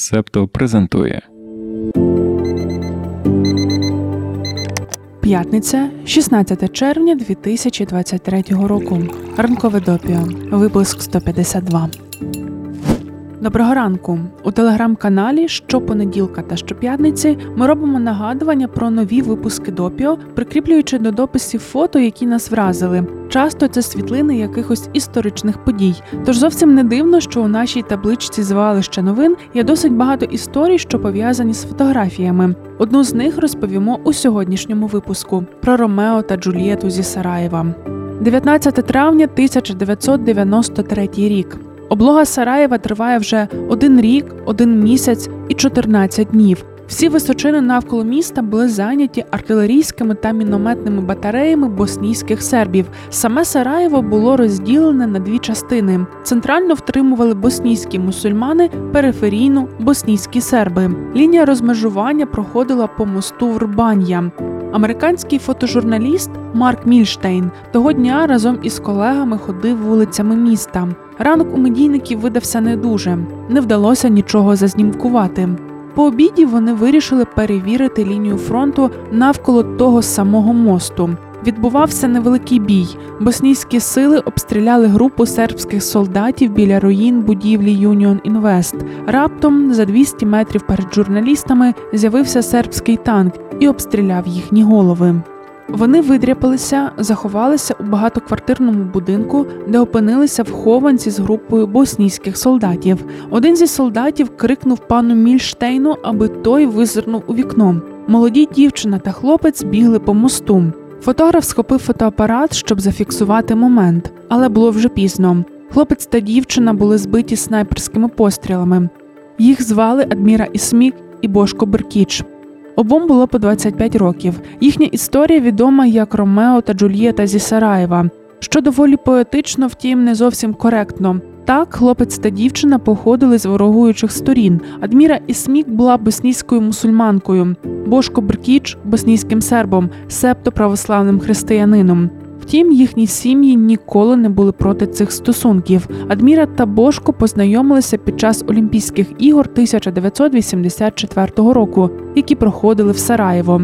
Септо презентує П'ятниця, 16 червня 2023 року. Ранкове допіо. Випуск 152. Доброго ранку у телеграм-каналі щопонеділка та щоп'ятниці ми робимо нагадування про нові випуски допіо, прикріплюючи до дописів фото, які нас вразили. Часто це світлини якихось історичних подій. Тож зовсім не дивно, що у нашій табличці звалища новин є досить багато історій, що пов'язані з фотографіями. Одну з них розповімо у сьогоднішньому випуску про Ромео та Джульєту зі Сараєва. 19 травня 1993 рік. Облога Сараєва триває вже один рік, один місяць і 14 днів. Всі височини навколо міста були зайняті артилерійськими та мінометними батареями боснійських сербів. Саме Сараєво було розділене на дві частини: центрально втримували боснійські мусульмани, периферійну боснійські серби. Лінія розмежування проходила по мосту Врбан'я. Американський фотожурналіст Марк Мільштейн того дня разом із колегами ходив вулицями міста. Ранок у медійників видався не дуже, не вдалося нічого зазнімкувати. По обіді вони вирішили перевірити лінію фронту навколо того самого мосту. Відбувався невеликий бій. Боснійські сили обстріляли групу сербських солдатів біля руїн будівлі Юніон Інвест. Раптом, за 200 метрів перед журналістами, з'явився сербський танк і обстріляв їхні голови. Вони видряпалися, заховалися у багатоквартирному будинку, де опинилися в хованці з групою боснійських солдатів. Один зі солдатів крикнув пану Мільштейну, аби той визирнув у вікно. Молоді дівчина та хлопець бігли по мосту. Фотограф схопив фотоапарат, щоб зафіксувати момент, але було вже пізно. Хлопець та дівчина були збиті снайперськими пострілами. Їх звали Адміра Ісмік і Бошко Беркіч. Обом було по 25 років. Їхня історія відома як Ромео та Джульєта зі Сараєва, що доволі поетично, втім, не зовсім коректно. Так, хлопець та дівчина походили з ворогуючих сторін. Адміра Ісмік була боснійською мусульманкою, Бошко Беркіч боснійським сербом, септо православним християнином. Втім, їхні сім'ї ніколи не були проти цих стосунків. Адміра та Бошко познайомилися під час Олімпійських ігор 1984 року, які проходили в Сараєво.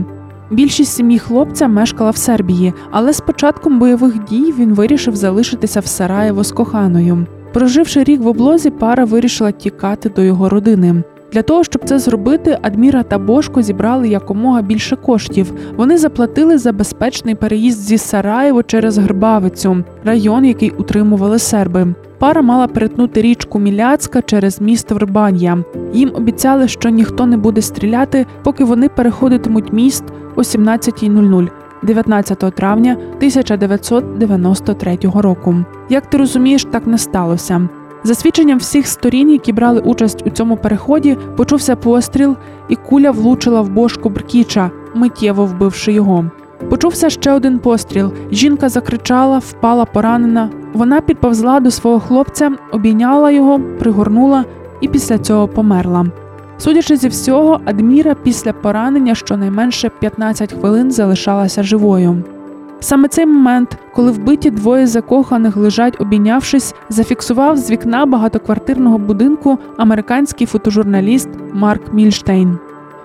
Більшість сім'ї хлопця мешкала в Сербії, але з початком бойових дій він вирішив залишитися в Сараєво з коханою. Проживши рік в облозі, пара вирішила тікати до його родини. Для того, щоб це зробити, Адміра та Бошко зібрали якомога більше коштів. Вони заплатили за безпечний переїзд зі Сараєво через Грбавицю, район, який утримували серби. Пара мала перетнути річку Міляцька через місто Врбан'я. Їм обіцяли, що ніхто не буде стріляти, поки вони переходитимуть міст о 17.00. 19 травня 1993 року. Як ти розумієш, так не сталося. За свідченням всіх сторін, які брали участь у цьому переході, почувся постріл, і куля влучила в бошку Бркіча, миттєво вбивши його. Почувся ще один постріл. Жінка закричала, впала поранена. Вона підповзла до свого хлопця, обійняла його, пригорнула і після цього померла. Судячи зі всього, Адміра після поранення щонайменше 15 хвилин залишалася живою. Саме цей момент, коли вбиті двоє закоханих лежать обійнявшись, зафіксував з вікна багатоквартирного будинку американський фотожурналіст Марк Мільштейн.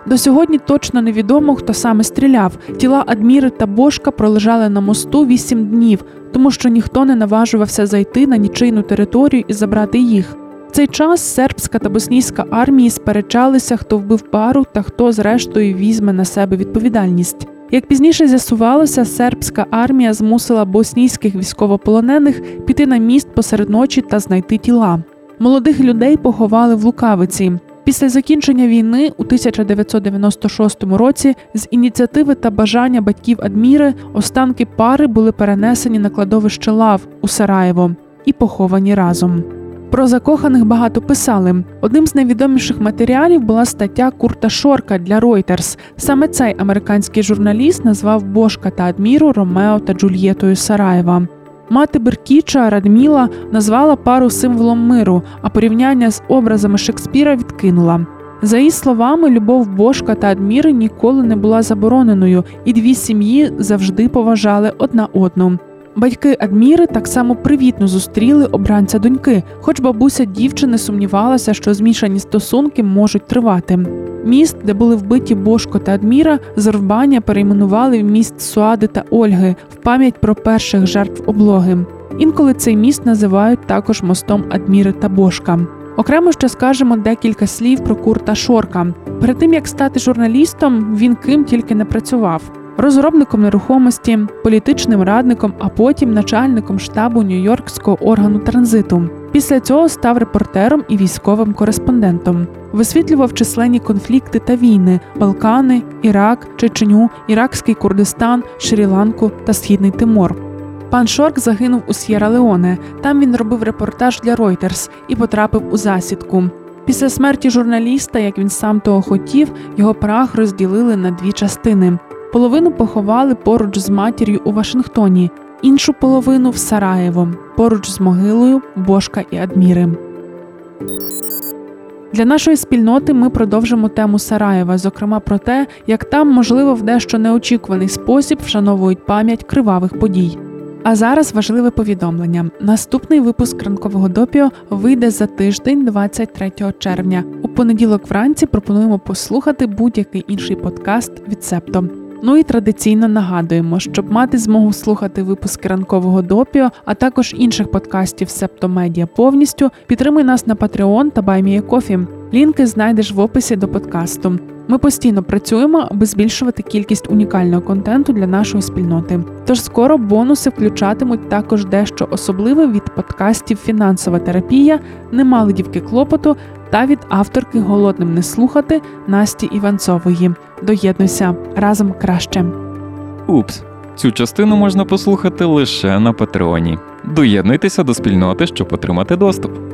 До сьогодні точно невідомо, хто саме стріляв. Тіла Адміри та Бошка пролежали на мосту вісім днів, тому що ніхто не наважувався зайти на нічийну територію і забрати їх. В цей час сербська та боснійська армії сперечалися, хто вбив пару та хто, зрештою, візьме на себе відповідальність. Як пізніше з'ясувалося, сербська армія змусила боснійських військовополонених піти на міст посеред ночі та знайти тіла. Молодих людей поховали в Лукавиці. Після закінчення війни у 1996 році з ініціативи та бажання батьків Адміри останки пари були перенесені на кладовище лав у Сараєво і поховані разом. Про закоханих багато писали. Одним з найвідоміших матеріалів була стаття Курта Шорка для Reuters. Саме цей американський журналіст назвав Бошка та Адміру Ромео та Джульєтою Сараєва. Мати Беркіча Радміла назвала пару символом миру, а порівняння з образами Шекспіра відкинула. За її словами, любов Бошка та Адміри ніколи не була забороненою, і дві сім'ї завжди поважали одна одну. Батьки Адміри так само привітно зустріли обранця доньки, хоч бабуся дівчини сумнівалася, що змішані стосунки можуть тривати. Міст, де були вбиті Бошко та Адміра, Зорбаня перейменували в міст Суади та Ольги в пам'ять про перших жертв облоги. Інколи цей міст називають також мостом Адміри та Бошка. Окремо ще скажемо декілька слів про Курта Шорка. Перед тим як стати журналістом, він ким тільки не працював. Розробником нерухомості, політичним радником, а потім начальником штабу Нью-Йоркського органу транзиту. Після цього став репортером і військовим кореспондентом. Висвітлював численні конфлікти та війни: Балкани, Ірак, Чеченю, Іракський Курдистан, Шрі-Ланку та Східний Тимор. Пан Шорк загинув у С'єра Леоне. Там він робив репортаж для Reuters і потрапив у засідку. Після смерті журналіста, як він сам того хотів, його прах розділили на дві частини. Половину поховали поруч з матір'ю у Вашингтоні, іншу половину в Сараєво, поруч з могилою Бошка і Адміри. Для нашої спільноти ми продовжимо тему Сараєва, зокрема про те, як там, можливо, в дещо неочікуваний спосіб вшановують пам'ять кривавих подій. А зараз важливе повідомлення. Наступний випуск ранкового допіо вийде за тиждень, 23 червня. У понеділок вранці пропонуємо послухати будь-який інший подкаст від Септо. Ну і традиційно нагадуємо, щоб мати змогу слухати випуски ранкового допіо, а також інших подкастів Септомедіа повністю. Підтримуй нас на Patreon та BuyMeACoffee. Лінки знайдеш в описі до подкасту. Ми постійно працюємо, аби збільшувати кількість унікального контенту для нашої спільноти. Тож скоро бонуси включатимуть також дещо особливе від подкастів Фінансова терапія, Нема дівки клопоту та від авторки Голодним не слухати Насті Іванцової. Доєднуйся разом краще. Упс, цю частину можна послухати лише на Патреоні. Доєднуйтеся до спільноти, щоб отримати доступ.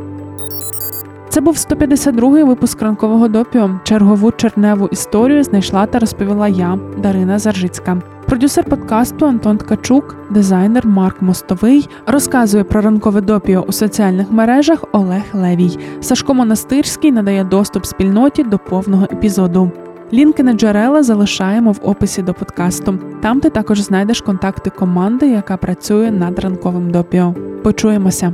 Це був 152-й випуск ранкового допіо. Чергову черневу історію знайшла та розповіла я, Дарина Заржицька. Продюсер подкасту Антон Ткачук, дизайнер Марк Мостовий, розказує про ранкове допіо у соціальних мережах Олег Левій. Сашко Монастирський надає доступ спільноті до повного епізоду. Лінки на джерела залишаємо в описі до подкасту. Там ти також знайдеш контакти команди, яка працює над ранковим допіо. Почуємося.